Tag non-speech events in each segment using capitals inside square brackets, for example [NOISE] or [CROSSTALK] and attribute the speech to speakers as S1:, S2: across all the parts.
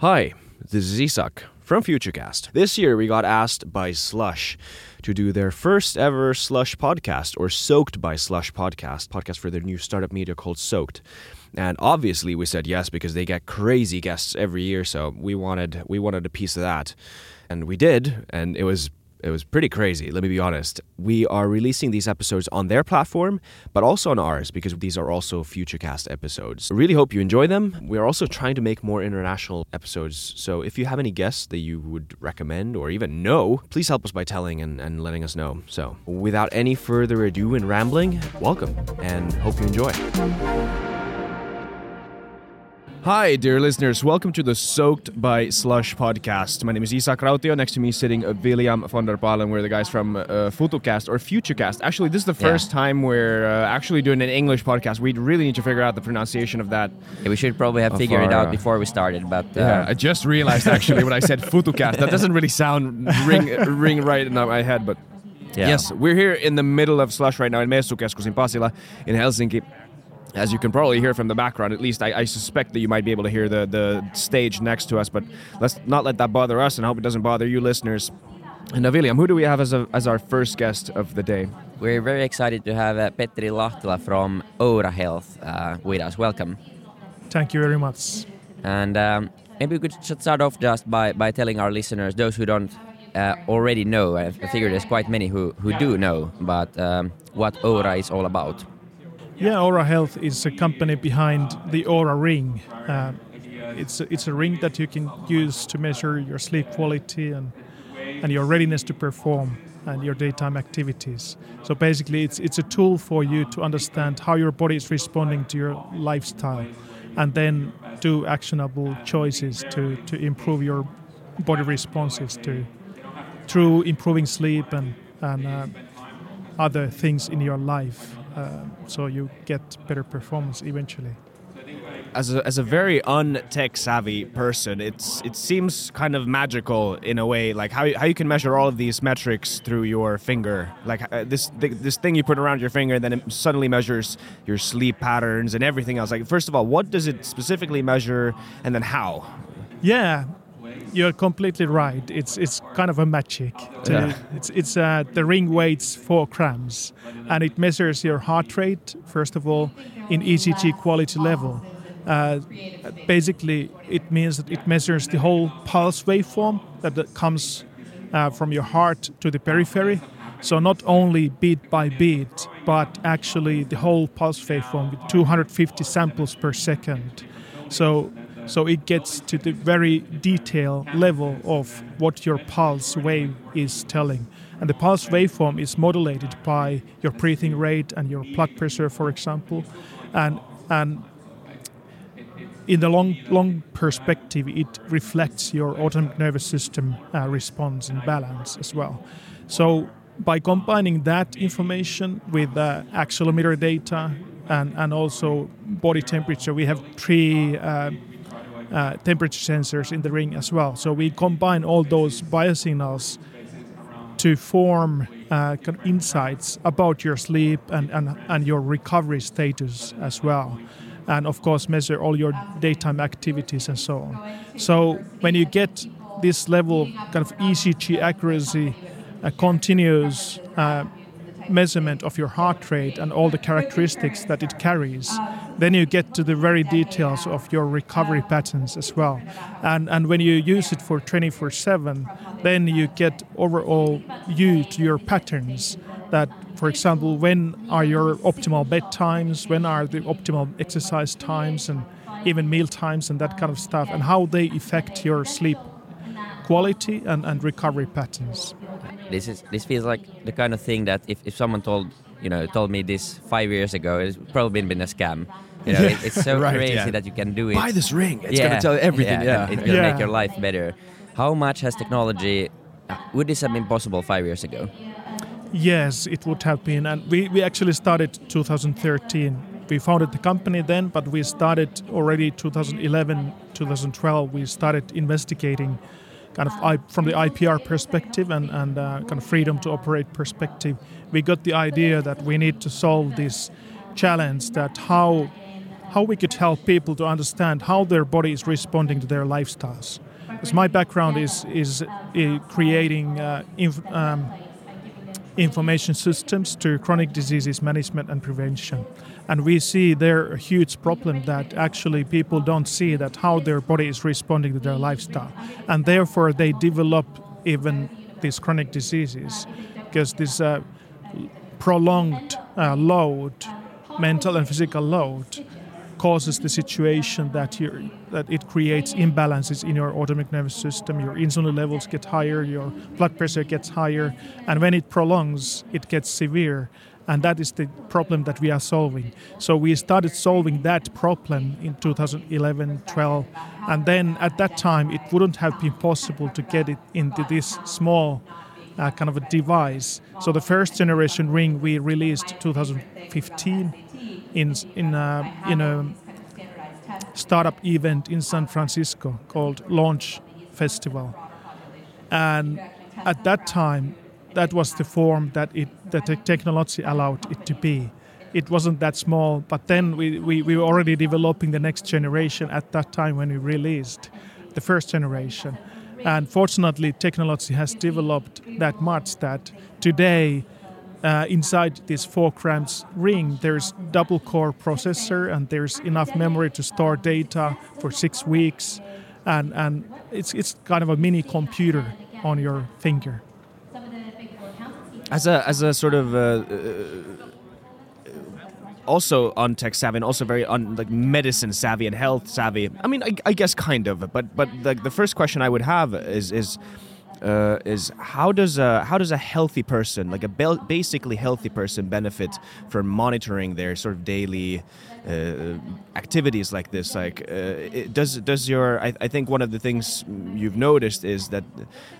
S1: Hi, this is Isak from Futurecast. This year we got asked by Slush to do their first ever Slush podcast or Soaked by Slush podcast, podcast for their new startup media called Soaked. And obviously we said yes because they get crazy guests every year, so we wanted we wanted a piece of that. And we did, and it was it was pretty crazy, let me be honest. We are releasing these episodes on their platform, but also on ours because these are also Futurecast episodes. I really hope you enjoy them. We are also trying to make more international episodes, so if you have any guests that you would recommend or even know, please help us by telling and, and letting us know. So, without any further ado and rambling, welcome and hope you enjoy. Hi, dear listeners. Welcome to the Soaked by Slush podcast. My name is Isak Rautio. Next to me sitting uh, William von der Palen. We're the guys from uh, Futucast or Futurecast. Actually, this is the first
S2: Yeah.
S1: time we're uh, actually doing an English podcast. We really need to figure out the pronunciation of that.
S2: Yeah, we should probably have figured it out
S1: uh,
S2: before we started, but uh,
S1: Yeah, I just realized actually when I said Futucast. That doesn't really sound ring ring right in my head, but
S2: yeah.
S1: Yes, we're here in the middle of Slush right now in Messukeskus in Pasila in Helsinki. As you can probably hear from the background, at least I, I suspect that you might be able to hear the, the stage next to us, but let's not let that bother us and I hope it doesn't bother you listeners. And now, William, who do we have as, a, as our first guest of the day?
S2: we're very excited to have uh, Petteri Lahtela from Oura Health uh, with us. Welcome.
S3: Thank you very much.
S2: And um, maybe we could start off just by, by telling our listeners, those who don't uh, already know, I I figure there's quite many who, who do know, but um, what Oura is all about.
S3: Yeah, Oura Health is a company behind the Oura Ring. Uh, it's a, it's a ring that you can use to measure your sleep quality and and your readiness to perform and your daytime activities. So basically, it's it's a tool for you to understand how your body is responding to your lifestyle, and then do actionable choices to to improve your body responses to through improving sleep and and uh, other things in your life, uh, so you get better performance eventually.
S1: As a, as a very un-tech savvy person, it's it seems kind of magical in a way, like how, how you can measure all of these metrics through your finger. Like uh, this th- this thing you put around your finger, and then it suddenly measures your sleep patterns and everything else. Like first of all, what does it specifically measure, and then how?
S3: Yeah, you're completely right. It's it's kind of a magic. To-
S1: Yeah.
S3: It's it's uh, the ring weighs four grams, and it measures your heart rate first of all in ECG quality level. Uh, basically, it means that it measures the whole pulse waveform that, that comes uh, from your heart to the periphery. So not only beat by beat, but actually the whole pulse waveform with 250 samples per second. So so it gets to the very detailed level of what your pulse wave is telling. And the pulse waveform is modulated by your breathing rate and your blood pressure, for example. And and in the long long perspective, it reflects your autonomic nervous system uh, response and balance as well. So by combining that information with uh, accelerometer data and, and also body temperature, we have three uh, uh, temperature sensors in the ring as well. So we combine all those biosignals to form uh, kind of insights about your sleep and, and, and your recovery status as well. And of course, measure all your daytime activities and so on. So when you get this level of kind of ECG accuracy, a continuous uh, measurement of your heart rate and all the characteristics that it carries, then you get to the very details of your recovery patterns as well. And, and when you use it for 24 7, then you get overall view to your patterns that, for example, when are your optimal bedtimes, when are the optimal exercise times, and even meal times and that kind of stuff, and how they affect your sleep quality and, and recovery patterns.
S2: This is this feels like the kind of thing that if, if someone told you know told me this five years ago, it's probably been a scam. You know, it, [LAUGHS] it's so
S1: Right,
S2: crazy that you can do it.
S1: Buy this ring. It's gonna tell you everything. Yeah.
S2: It's gonna make your life better. How much has technology? Would this have been possible five years ago?
S3: Yes, it would have been. And we, we actually started 2013. We founded the company then, but we started already 2011, 2012. We started investigating kind of I, from the IPR perspective and, and uh, kind of freedom to operate perspective. We got the idea that we need to solve this challenge that how how we could help people to understand how their body is responding to their lifestyles. Because my background is is uh, creating uh, inf- um, information systems to chronic diseases management and prevention. And we see there a huge problem that actually people don't see that how their body is responding to their lifestyle. And therefore they develop even these chronic diseases because this uh, prolonged uh, load, mental and physical load, causes the situation that you that it creates imbalances in your autonomic nervous system. Your insulin levels get higher, your blood pressure gets higher, and when it prolongs, it gets severe. And that is the problem that we are solving. So we started solving that problem in 2011 12. And then at that time, it wouldn't have been possible to get it into this small uh, kind of a device. So the first generation ring we released 2015 in in a, startup event in San Francisco called Launch Festival, and at that time, that was the form that it that the technology allowed it to be. It wasn't that small, but then we, we, we were already developing the next generation at that time when we released the first generation. And fortunately, technology has developed that much that today uh, inside this 4 grams ring there's double core processor and there's enough memory to store data for six weeks and, and it's, it's kind of a mini computer on your finger
S1: as a as a sort of uh, uh, also on tech savvy and also very on like medicine savvy and health savvy. I mean, I, I guess kind of, but but like the first question I would have is is uh, is how does a how does a healthy person, like a basically healthy person, benefit from monitoring their sort of daily uh, activities like this? Like, uh, does does your I, I, think one of the things you've noticed is that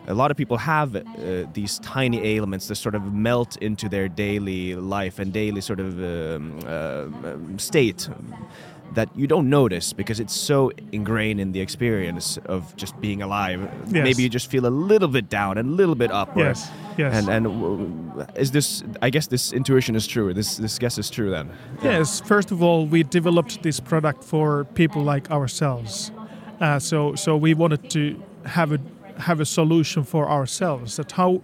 S1: a lot of people have uh, these tiny ailments that sort of melt into their daily life and daily sort of um, uh, state that you don't notice because it's so ingrained in the experience of just being alive. Yes. Maybe you just feel a little bit down and a little bit up.
S3: Yes. Yes.
S1: And and is this? I guess this intuition is true. This this guess is true then.
S3: Yes. First of all, we developed this product for people like ourselves. Uh, so so we wanted to have a have a solution for ourselves. That how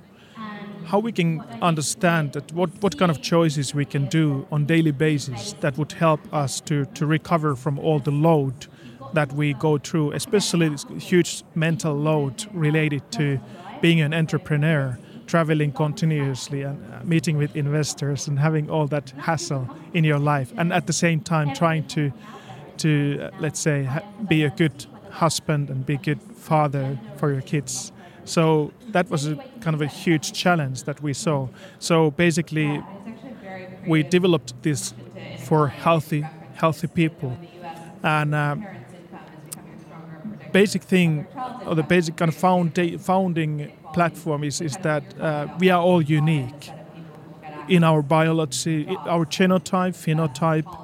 S3: how we can understand that what, what kind of choices we can do on daily basis that would help us to, to recover from all the load that we go through, especially this huge mental load related to being an entrepreneur, traveling continuously and uh, meeting with investors and having all that hassle in your life, and at the same time trying to to uh, let's say be a good husband and be a good father for your kids so that was a kind of a huge challenge that we saw. So basically, we developed this for healthy, healthy people, and uh, basic thing, or the basic kind of founda- founding platform is is that uh, we are all unique in our biology, our genotype, phenotype,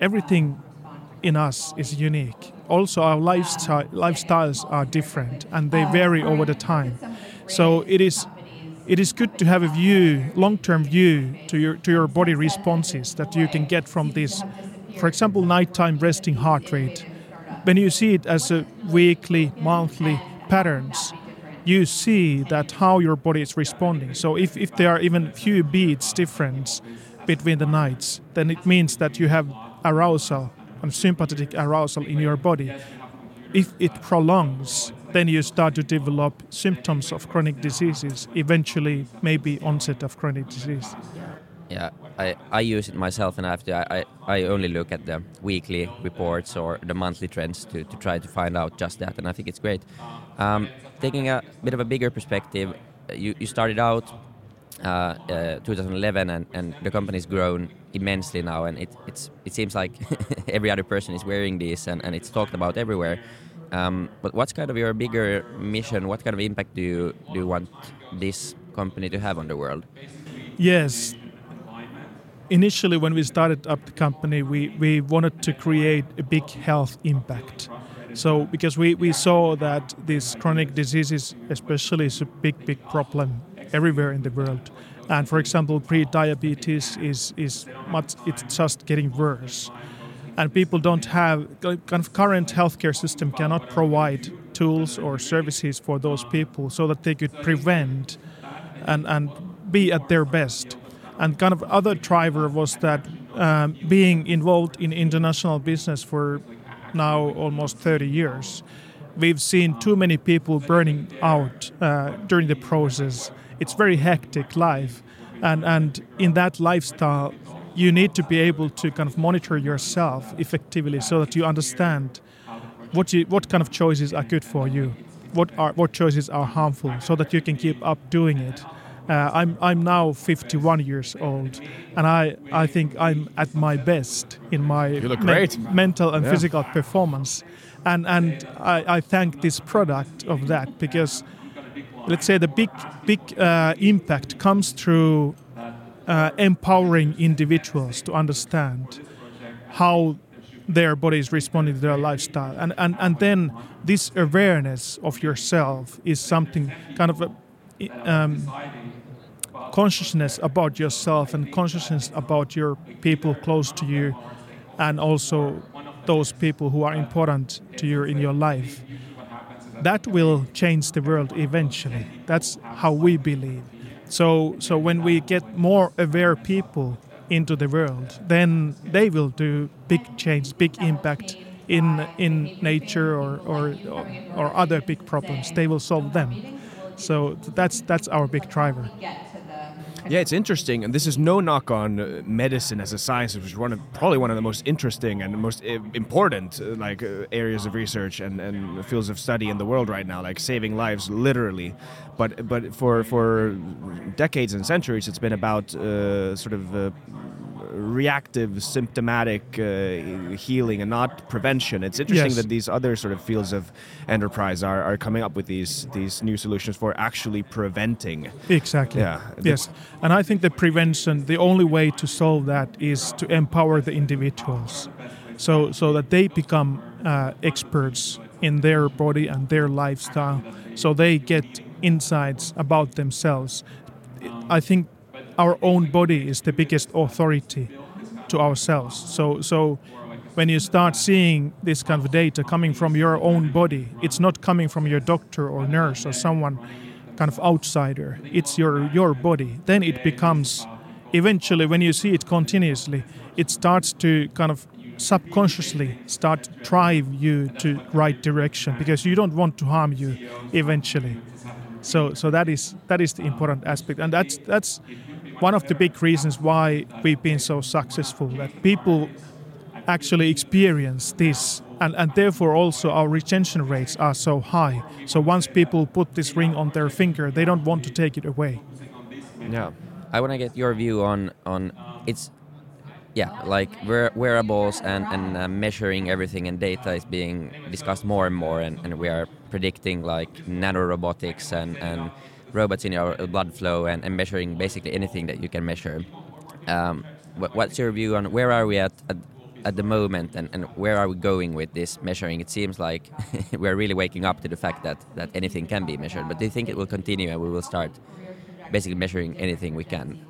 S3: everything in us is unique also our lifestyle, lifestyles are different and they vary over the time. So it is it is good to have a view, long-term view to your to your body responses that you can get from this. For example, nighttime resting heart rate. When you see it as a weekly, monthly patterns, you see that how your body is responding. So if, if there are even few beats difference between the nights, then it means that you have arousal and sympathetic arousal in your body. If it prolongs, then you start to develop symptoms of chronic diseases, eventually, maybe onset of chronic disease.
S2: Yeah, I, I use it myself, and I, have to, I, I only look at the weekly reports or the monthly trends to, to try to find out just that, and I think it's great. Um, taking a bit of a bigger perspective, you, you started out 2011, and, and the company's grown immensely now, and it it's it seems like [LAUGHS] every other person is wearing this, and, and it's talked about everywhere. Um, but what's kind of your bigger mission? What kind of impact do you do you want this company to have on the world?
S3: Yes. Initially, when we started up the company, we, we wanted to create a big health impact. So, because we, we saw that these chronic diseases, especially, is a big, big problem everywhere in the world. And for example, pre-diabetes is is much it's just getting worse. and people don't have kind of current healthcare system cannot provide tools or services for those people so that they could prevent and and be at their best. And kind of other driver was that um, being involved in international business for now almost 30 years, we've seen too many people burning out uh, during the process. It's very hectic life, and and in that lifestyle, you need to be able to kind of monitor yourself effectively so that you understand what you, what kind of choices are good for you, what are what choices are harmful, so that you can keep up doing it. Uh, I'm I'm now 51 years old, and I I think I'm at my best in my
S1: great.
S3: mental and
S1: Yeah.
S3: physical performance, and and I, I thank this product of that because let's say the big big uh, impact comes through uh, empowering individuals to understand how their body is responding to their lifestyle. And, and, and then this awareness of yourself is something kind of a um, consciousness about yourself and consciousness about your people close to you and also those people who are important to you in your life that will change the world eventually. That's how we believe. So so when we get more aware people into the world then they will do big change big impact in in nature or or or other big problems. They will solve them. So that's that's our big driver [LAUGHS]
S1: Yeah, it's interesting, and this is no knock on uh, medicine as a science, which is one of, probably one of the most interesting and most uh, important uh, like uh, areas of research and, and fields of study in the world right now, like saving lives literally. But but for for decades and centuries, it's been about uh, sort of. Uh, reactive symptomatic uh, healing and not prevention it's interesting
S3: Yes.
S1: that these other sort of fields of enterprise are, are coming up with these these new solutions for actually preventing
S3: Exactly.
S1: Yeah.
S3: Yes. And I think the prevention, the only way to solve that is to empower the individuals, so so that they become uh, experts in their body and their lifestyle, so they get insights about themselves. I think our own body is the biggest authority to ourselves. So so when you start seeing this kind of data coming from your own body, it's not coming from your doctor or nurse or someone kind of outsider. It's your your body. Then it becomes eventually when you see it continuously, it starts to kind of subconsciously start to drive you to right direction because you don't want to harm you eventually. So so that is that is the important aspect, and that's that's one of the big reasons why we've been so successful. That people actually experience this, and and therefore also our retention rates are so high. So once people put this ring on their finger, they don't want to take it away.
S1: yeah
S2: I want to get your view on on it's yeah like wear, wearables and and uh, measuring everything and data is being discussed more and more and, and we are predicting like nanorobotics and and robots in your blood flow and, and measuring basically anything that you can measure. Um, what, what's your view on where are we at, at at the moment and, and where are we going with this measuring? It seems like [LAUGHS] we're really waking up to the fact that, that anything can be measured. But do you think it will continue and we will start basically measuring anything we can?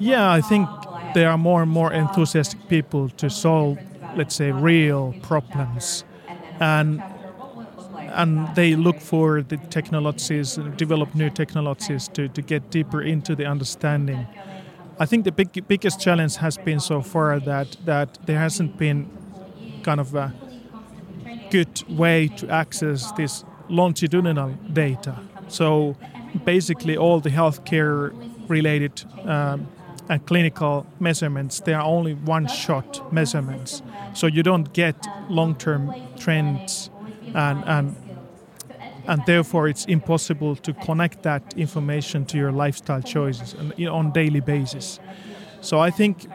S3: Yeah, I think there are more and more enthusiastic people to solve, let's say, real problems, and and they look for the technologies, develop new technologies to, to get deeper into the understanding. I think the big, biggest challenge has been so far that that there hasn't been kind of a good way to access this longitudinal data. So basically, all the healthcare related um, and clinical measurements, they are only one shot measurements. So you don't get long term trends and, and and therefore it's impossible to connect that information to your lifestyle choices and, on daily basis. So I think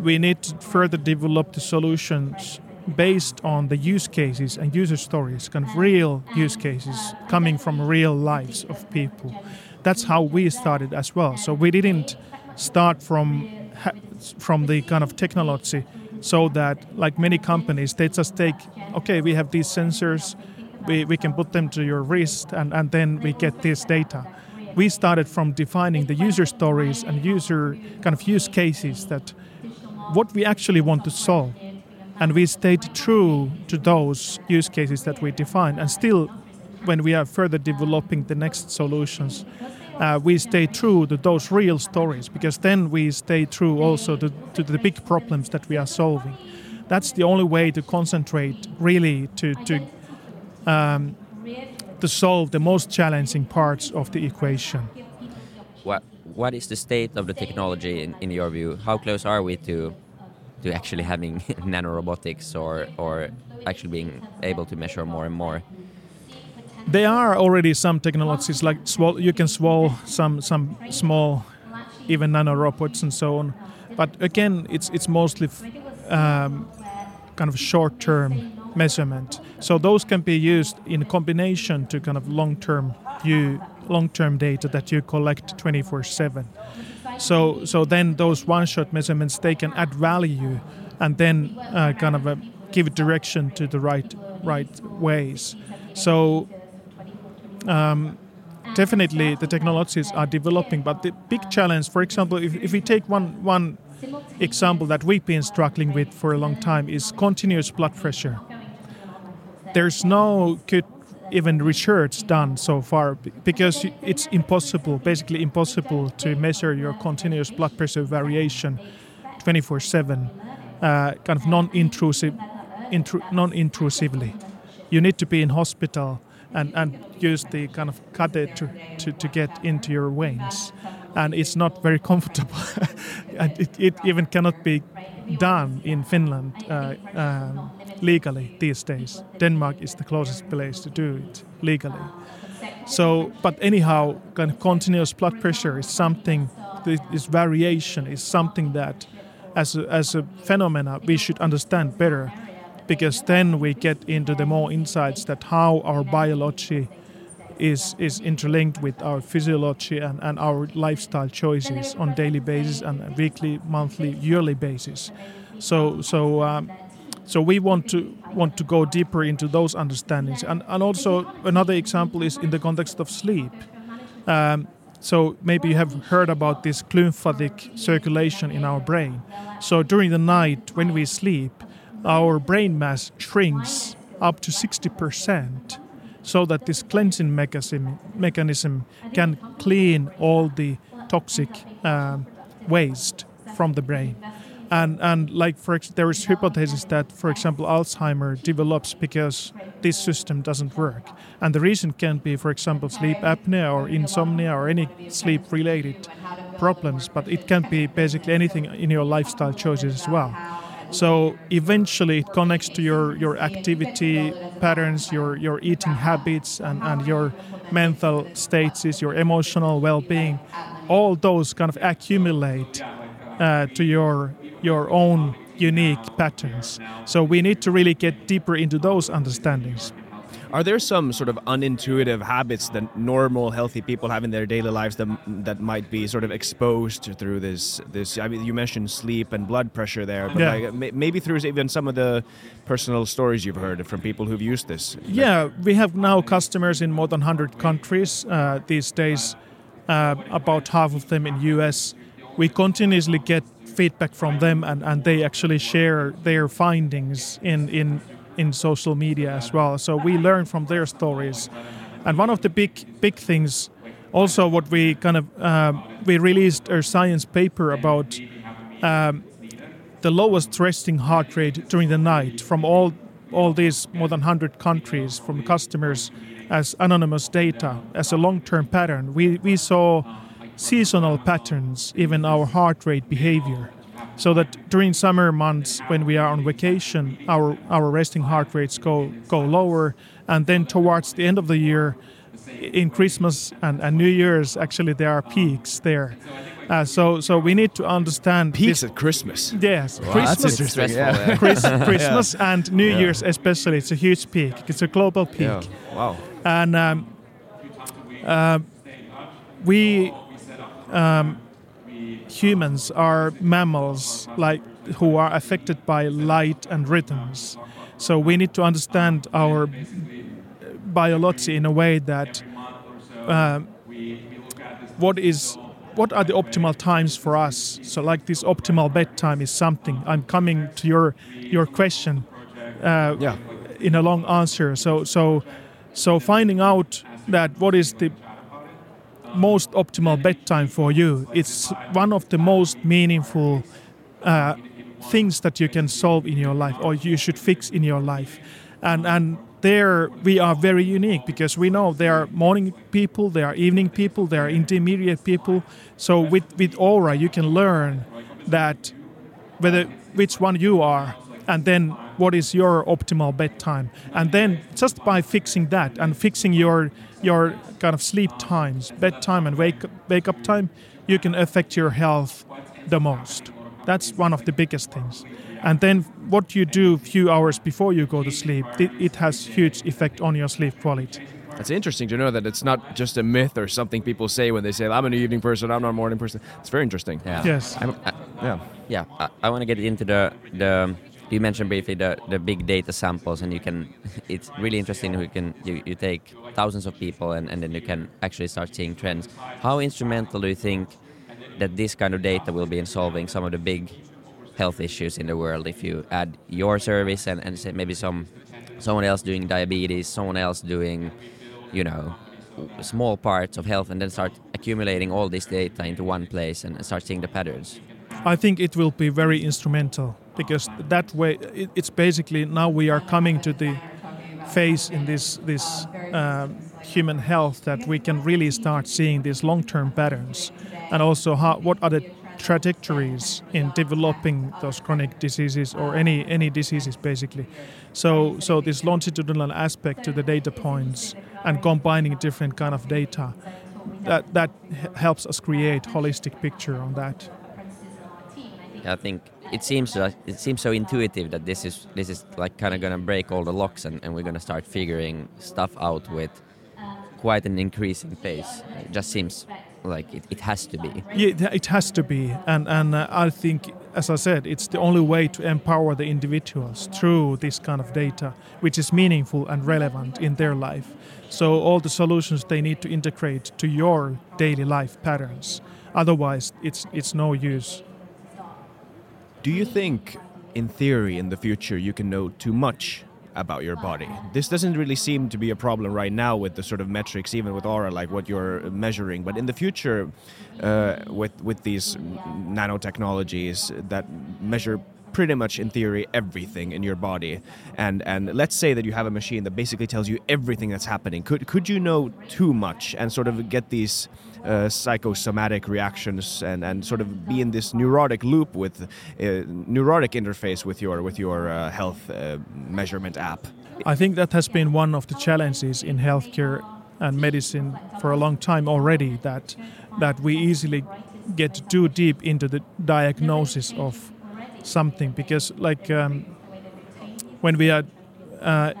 S3: we need to further develop the solutions based on the use cases and user stories, kind of real use cases coming from real lives of people. That's how we started as well. So we didn't start from from the kind of technology so that like many companies they just take okay we have these sensors we, we can put them to your wrist and, and then we get this data we started from defining the user stories and user kind of use cases that what we actually want to solve and we stayed true to those use cases that we defined. And still, when we are further developing the next solutions, uh, we stay true to those real stories because then we stay true also to, to the big problems that we are solving. That's the only way to concentrate really to to um, to solve the most challenging parts of the equation.
S2: What what is the state of the technology in, in your view? How close are we to to actually having [LAUGHS] nanorobotics or or actually being able to measure more and more?
S3: There are already some technologies like swall- you can swallow some some small, even nanorobots and so on. But again, it's it's mostly um, kind of short-term measurement. So those can be used in combination to kind of long-term view, long-term data that you collect 24/7. So so then those one-shot measurements they can add value, and then uh, kind of uh, give direction to the right right ways. So. Um, definitely the technologies are developing but the big challenge for example if, if we take one one example that we've been struggling with for a long time is continuous blood pressure. There's no good even research done so far because it's impossible, basically impossible to measure your continuous blood pressure variation 24/7, uh, kind of non-intrusive, intru- non-intrusively. You need to be in hospital and, and use the kind of catheter to, to get into your veins and it's not very comfortable. [LAUGHS] and it, it, even cannot be done in Finland uh, um, legally these days. Denmark is the closest place to do it legally. So, but anyhow, kind of continuous blood pressure is something. This variation is something that, as a, as a phenomena, we should understand better, because then we get into the more insights that how our biology is is interlinked with our physiology and, and our lifestyle choices on daily basis and weekly, monthly, yearly basis. So so um, so we want to want to go deeper into those understandings. And and also another example is in the context of sleep. Um, so maybe you have heard about this glymphatic circulation in our brain. So during the night when we sleep, our brain mass shrinks up to 60 percent so that this cleansing mechanism, mechanism can clean all the toxic um, waste from the brain. And, and like for there is hypothesis that for example Alzheimer develops because this system doesn't work and the reason can be for example sleep apnea or insomnia or any sleep related problems but it can be basically anything in your lifestyle choices as well so eventually it connects to your, your activity patterns, your, your eating habits, and, and your mental states, your emotional well being. All those kind of accumulate uh, to your, your own unique patterns. So we need to really get deeper into those understandings.
S1: Are there some sort of unintuitive habits that normal, healthy people have in their daily lives that that might be sort of exposed through this? This I mean, you mentioned sleep and blood pressure there, but
S3: yeah.
S1: like, maybe through even some of the personal stories you've heard from people who've used this.
S3: Yeah, we have now customers in more than 100 countries uh, these days. Uh, about half of them in US. We continuously get feedback from them, and, and they actually share their findings in in in social media as well. So we learn from their stories. And one of the big big things, also what we kind of uh, we released a science paper about um, the lowest resting heart rate during the night from all all these more than 100 countries from customers as anonymous data as a long-term pattern. We we saw seasonal patterns even our heart rate behavior so that during summer months when we are on vacation our our resting heart rates go go lower. And then towards the end of the year in christmas and, and new year's actually there are peaks there. Uh, so so we need to understand
S1: peaks at christmas?
S3: Yes
S1: wow,
S3: christmas
S1: that's interesting yeah.
S3: Chris, [LAUGHS] christmas yeah. and new yeah. year's especially it's a huge peak. It's a global peak.
S1: Wow.
S3: And um, uh, we um, humans are mammals like who are affected by light and rhythms. So we need to understand our biology in a way that uh, what is what are the optimal times for us? So, like this optimal bedtime is something. I'm coming to your your question. Uh,
S1: Yeah.
S3: In a long answer. So, so, so finding out that what is the most optimal bedtime for you. It's one of the most meaningful uh, things that you can solve in your life, or you should fix in your life, and and there we are very unique because we know there are morning people, there are evening people, there are intermediate people. So with with Oura, you can learn that whether which one you are, and then what is your optimal bedtime, and then just by fixing that and fixing your your kind of sleep times, bedtime and wake wake up time, you can affect your health the most. That's one of the biggest things. And then what you do a few hours before you go to sleep, it, it has huge effect on your sleep quality.
S1: It's interesting to know that it's not just a myth or something people say when they say I'm an evening person, I'm not a morning person. It's very interesting.
S2: Yeah.
S3: Yes.
S2: I'm, I,
S1: Yeah.
S2: yeah, I, I want to get into the the. You mentioned briefly the, the big data samples, and you can. [LAUGHS] It's really interesting. You can you, you take thousands of people, and, and then you can actually start seeing trends. How instrumental do you think that this kind of data will be in solving some of the big health issues in the world? If you add your service and, and say maybe some someone else doing diabetes, someone else doing, you know, small parts of health, and then start accumulating all this data into one place and start seeing the patterns.
S3: I think it will be very instrumental because that way it, it's basically now we are coming to the phase in this this um, human health that we can really start seeing these long-term patterns and also how what are the trajectories in developing those chronic diseases or any any diseases basically. So so this longitudinal aspect to the data points and combining different kind of data that that helps us create holistic picture on that
S2: I think it seems like, it seems so intuitive that this is this is like kind of gonna break all the locks and, and we're gonna start figuring stuff out with quite an increasing pace. It just seems like it, it has to be.
S3: Yeah, it- has to be, and and uh, I think, as I said, it's the only way to empower the individuals through this kind of data, which is meaningful and relevant in their life. So all the solutions they need to integrate to your daily life patterns. Otherwise, it's it's no use.
S1: Do you think, in theory, in the future, you can know too much about your body? This doesn't really seem to be a problem right now with the sort of metrics, even with Oura, like what you're measuring. But in the future, uh, with with these nanotechnologies that measure pretty much in theory everything in your body and and let's say that you have a machine that basically tells you everything that's happening could could you know too much and sort of get these uh, psychosomatic reactions and, and sort of be in this neurotic loop with uh, neurotic interface with your with your uh, health uh, measurement app
S3: I think that has been one of the challenges in healthcare and medicine for a long time already. That that we easily get too deep into the diagnosis of something because, like, um, when we are uh,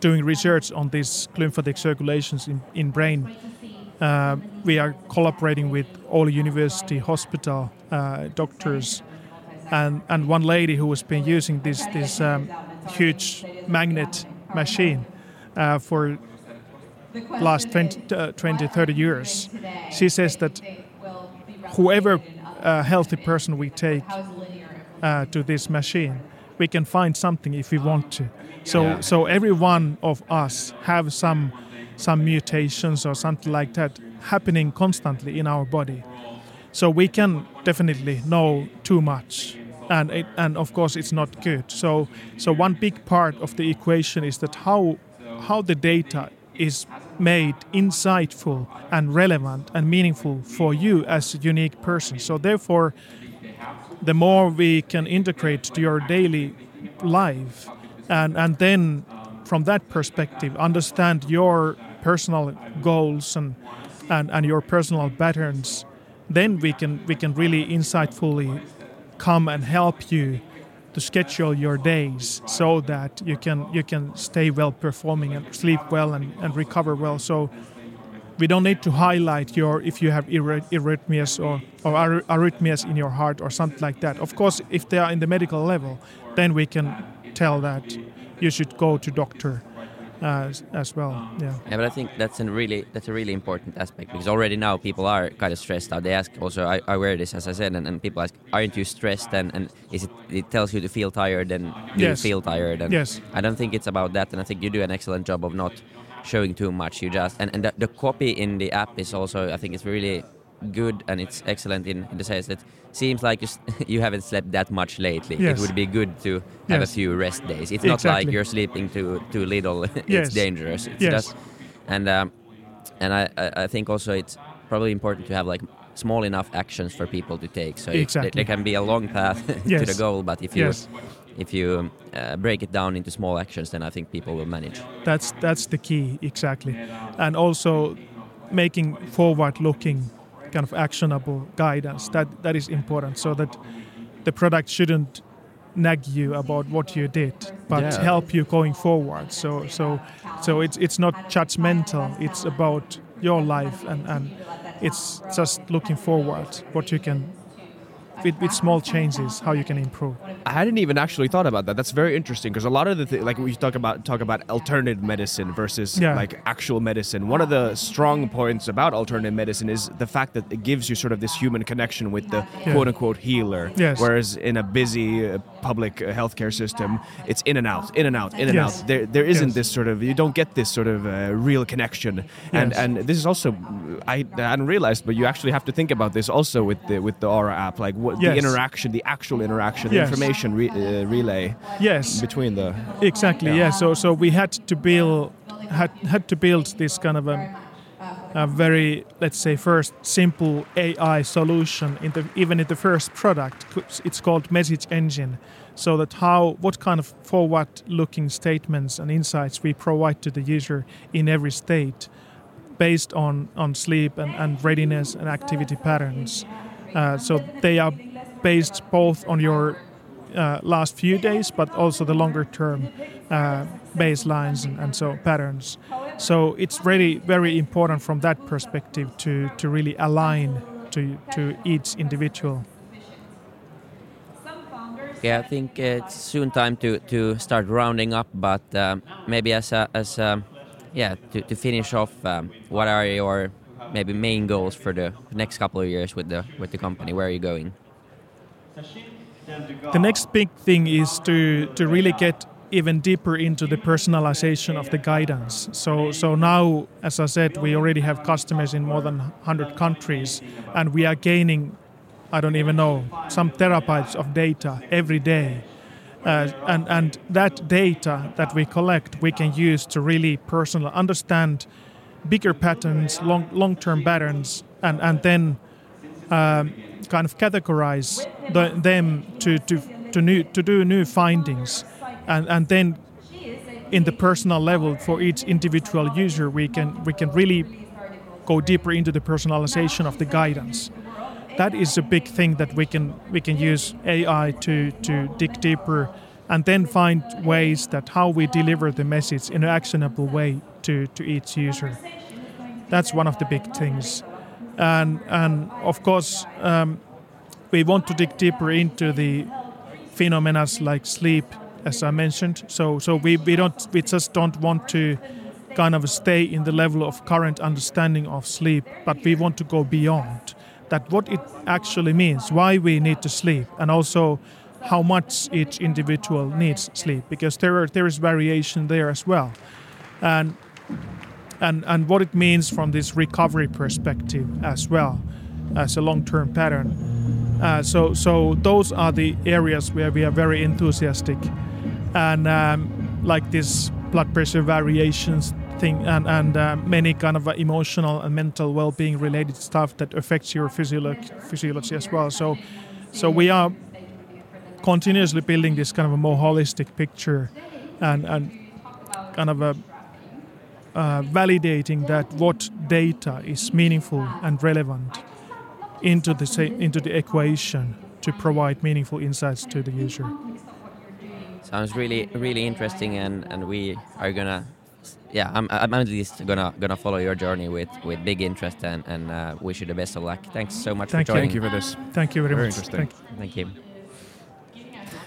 S3: doing research on these glymphatic circulations in, in brain, uh, we are collaborating with Oulu university hospital uh, doctors and and one lady who has been using this this um, huge magnet machine uh, for last 20, uh, 20 30 years. She says that whoever uh, healthy person we take uh, to this machine. We can find something if we want to. So
S1: Yeah.
S3: so every one of us have some some mutations or something like that happening constantly in our body. So we can definitely know too much. And it, and of course it's not good. So so one big part of the equation is that how how the data is made insightful and relevant and meaningful for you as a unique person. So therefore the more we can integrate to your daily life. And and then from that perspective understand your personal goals and and, and your personal patterns. Then we can we can really insightfully come and help you to schedule your days so that you can you can stay well performing and sleep well and, and recover well. So we don't need to highlight your if you have arrhythmias or, or arrhythmias in your heart or something like that of course if they are in the medical level then we can tell that you should go to doctor uh, as well. Yeah.
S2: Yeah, but I think that's a really that's a really important aspect because already now people are kind of stressed out. They ask also, I, I wear this as I said, and, and people ask, aren't you stressed? And, and is it it tells you to feel tired, and you
S3: Yes.
S2: feel tired? And
S3: Yes.
S2: I don't think it's about that, and I think you do an excellent job of not showing too much. You just and, and the, the copy in the app is also I think it's really good and it's excellent in, in the sense that seems like you, s- [LAUGHS] you haven't slept that much lately.
S3: Yes.
S2: It would be good to have
S3: Yes.
S2: a few rest days. It's not like you're sleeping too too little. [LAUGHS] it's
S3: Yes.
S2: dangerous. It's just and um, and I, I think also it's probably important to have like small enough actions for people to take. So
S3: Exactly.
S2: there can be a long path [LAUGHS] to the goal, but if you. If you uh, break it down into small actions, then I think people will manage.
S3: That's that's the key exactly, and also making forward-looking, kind of actionable guidance. That that is important, so that the product shouldn't nag you about what you did, but
S1: Yeah.
S3: help you going forward. So so so it's it's not judgmental. It's about your life, and and it's just looking forward what you can. With, with small changes, how you can improve.
S1: I hadn't even actually thought about that. That's very interesting because a lot of the like we talk about talk about alternative medicine versus
S3: Yeah.
S1: like actual medicine. One of the strong points about alternative medicine is the fact that it gives you sort of this human connection with the
S3: Yeah.
S1: quote unquote healer.
S3: Yes.
S1: Whereas in a busy uh, public uh, healthcare system, it's in and out, in and out, in and
S3: Yes.
S1: out. There there isn't
S3: Yes.
S1: this sort of you don't get this sort of uh, real connection. And and this is also I, I hadn't realized, but you actually have to think about this also with the with the Oura app, like what the interaction, the actual interaction, the information re, uh, relay
S3: Yes,
S1: between the.
S3: Exactly.
S1: Yeah.
S3: Yeah. So so we had to build had had to build this kind of a, a very let's say first simple AI solution in the even in the first product. It's called Message Engine. So that how what kind of forward-looking statements and insights we provide to the user in every state, based on on sleep and, and readiness and activity patterns. Uh, so they are based both on your uh, last few days, but also the longer term uh, baselines and, and so patterns. So it's really very important from that perspective to, to really align to, to each individual.
S2: Yeah, I think it's soon time to, to start rounding up, but um, maybe as a, as a, yeah to, to finish off, um, what are your maybe main goals for the next couple of years with the with the company? Where are you going?
S3: The next big thing is to, to really get even deeper into the personalization of the guidance. So, so now, as I said, we already have customers in more than 100 countries, and we are gaining, I don't even know, some terabytes of data every day. Uh, and, and that data that we collect, we can use to really personal understand bigger patterns, long, long-term patterns, and, and then um, kind of categorize the, them to, to, to, new, to do new findings. And, and then in the personal level for each individual user, we can, we can really go deeper into the personalization of the guidance. That is a big thing that we can, we can use AI to, to dig deeper and then find ways that how we deliver the message in an actionable way to, to each user. That's one of the big things and and of course um, we want to dig deeper into the phenomena like sleep as i mentioned so so we, we don't we just don't want to kind of stay in the level of current understanding of sleep but we want to go beyond that what it actually means why we need to sleep and also how much each individual needs sleep because there are there is variation there as well and and, and what it means from this recovery perspective as well as a long-term pattern. Uh, so, so those are the areas where we are very enthusiastic, and um, like this blood pressure variations thing, and and uh, many kind of emotional and mental well-being related stuff that affects your physiology, physiology as well. So, so we are continuously building this kind of a more holistic picture, and and kind of a uh, validating that what data is meaningful and relevant into the sa- into the equation to provide meaningful insights to the user.
S2: Sounds really really interesting, and and we are gonna. Yeah, I'm, I'm at least gonna gonna follow your journey with, with big interest and, and uh, wish you the best of luck. Thanks so much
S3: Thank
S2: for
S3: you.
S2: joining.
S1: Thank you for this.
S3: Thank you very,
S1: Very
S3: much.
S1: interesting.
S3: Thank you.
S2: Thank you.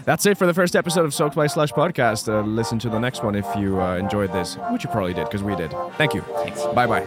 S1: That's it for the first episode of Soaked by Slush podcast. Uh, listen to the next one if you uh, enjoyed this, which you probably did because we did. Thank you.
S2: Thanks.
S1: Bye bye.